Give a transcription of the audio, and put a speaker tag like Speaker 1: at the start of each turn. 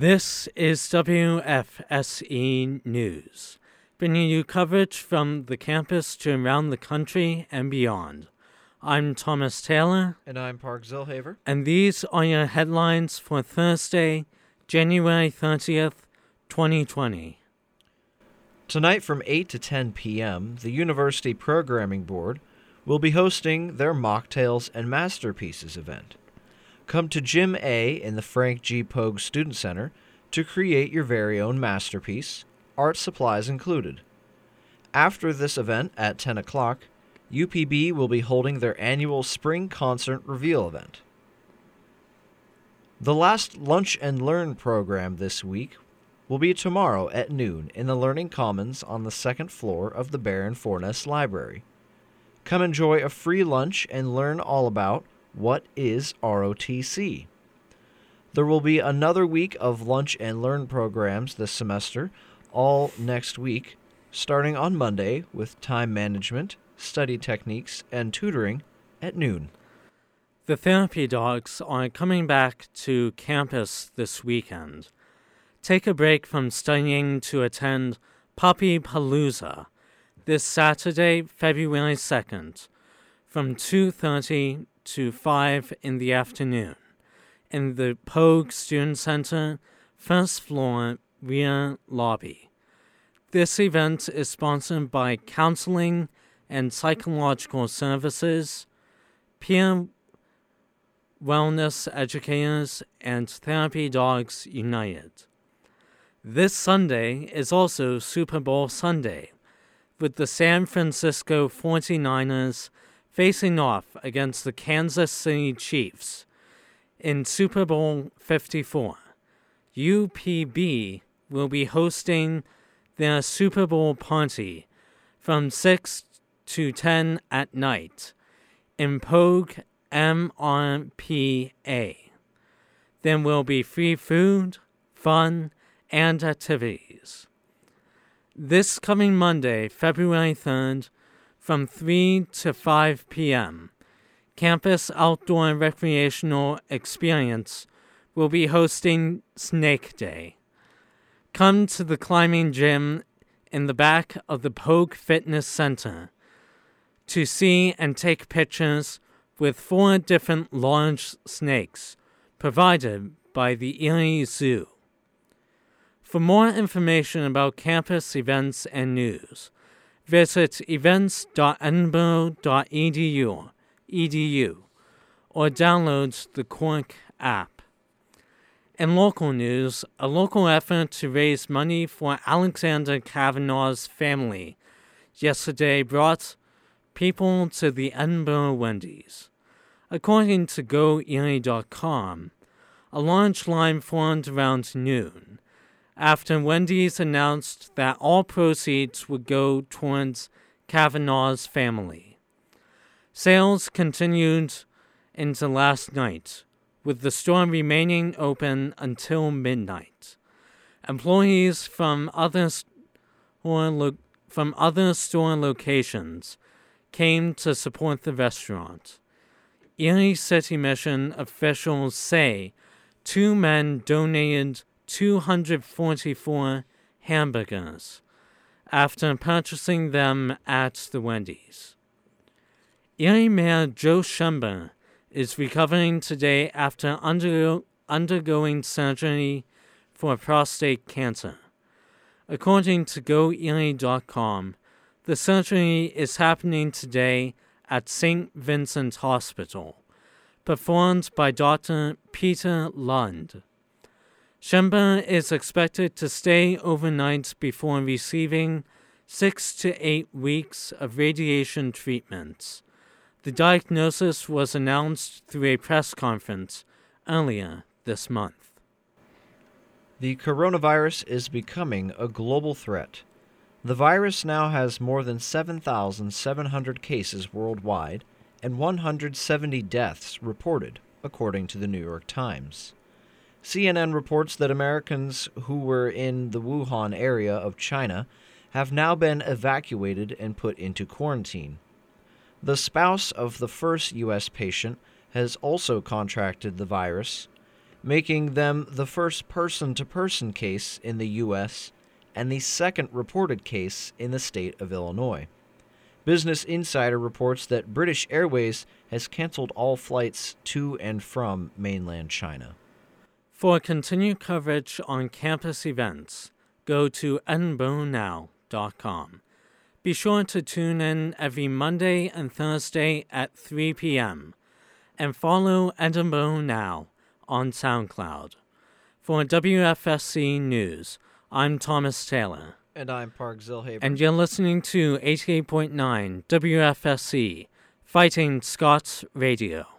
Speaker 1: This is WFSE News, bringing you coverage from the campus to around the country and beyond. I'm Thomas Taylor.
Speaker 2: And I'm Park Zilhaver.
Speaker 1: And these are your headlines for Thursday, January 30th, 2020.
Speaker 2: Tonight from 8 to 10 p.m., the University Programming Board will be hosting their Mocktails and Masterpieces event. Come to Gym A in the Frank G. Pogue Student Center to create your very own masterpiece, art supplies included. After this event at 10 o'clock, UPB will be holding their annual Spring Concert Reveal event. The last Lunch and Learn program this week will be tomorrow at noon in the Learning Commons on the second floor of the Baron Forness Library. Come enjoy a free lunch and learn all about what is ROTC. There will be another week of lunch and learn programs this semester, all next week, starting on Monday with time management, study techniques, and tutoring at noon.
Speaker 1: The therapy dogs are coming back to campus this weekend. Take a break from studying to attend Puppy Palooza this Saturday, February 2nd, from 2:30 to 5 in the afternoon in the Pogue Student Center, first floor, rear lobby. This event is sponsored by Counseling and Psychological Services, Peer Wellness Educators, and Therapy Dogs United. This Sunday is also Super Bowl Sunday, with the San Francisco 49ers facing off against the Kansas City Chiefs in Super Bowl 54. UPB will be hosting their Super Bowl party from 6 to 10 at night in Pogue MRPA. There will be free food, fun, and activities. This coming Monday, February 3rd, from 3 to 5 p.m. Campus Outdoor and Recreational Experience will be hosting Snake Day. Come to the climbing gym in the back of the Pogue Fitness Center to see and take pictures with four different large snakes provided by the Erie Zoo. For more information about campus events and news, visit events.edinboro.edu edu, or download the Corq app. In local news, a local effort to raise money for Alexander Kavanaugh's family yesterday brought people to the Edinboro Wendy's. According to GoErie.com, a large line formed around noon after Wendy's announced that all proceeds would go towards Kavanaugh's family. Sales continued into last night, with the store remaining open until midnight. Employees from other store lo- from other store locations came to support the restaurant. Erie City Mission officials say two men donated 244 hamburgers after purchasing them at the Wendy's. Erie Mayor Joe Schember is recovering today after undergo- undergoing surgery for prostate cancer. According to GoErie.com, the surgery is happening today at St. Vincent Hospital, performed by Dr. Peter Lund. Schember is expected to stay overnight before receiving six to eight weeks of radiation treatments. The diagnosis was announced through a press conference earlier this month.
Speaker 2: The coronavirus is becoming a global threat. The virus now has more than 7,700 cases worldwide and 170 deaths reported, according to the New York Times. CNN reports that Americans who were in the Wuhan area of China have now been evacuated and put into quarantine. The spouse of the first U.S. patient has also contracted the virus. making them the first person to person case in the U.S. and the second reported case in the state of Illinois. Business Insider reports that British Airways has canceled all flights to and from mainland China.
Speaker 1: For continued coverage on campus events, go to edinboronow.com. Be sure to tune in every Monday and Thursday at 3 p.m. and follow Edinboro Now on SoundCloud. For WFSE News, I'm Thomas Taylor.
Speaker 2: And I'm Park Zilhaber.
Speaker 1: And you're listening to 88.9 WFSE, Fighting Scots Radio.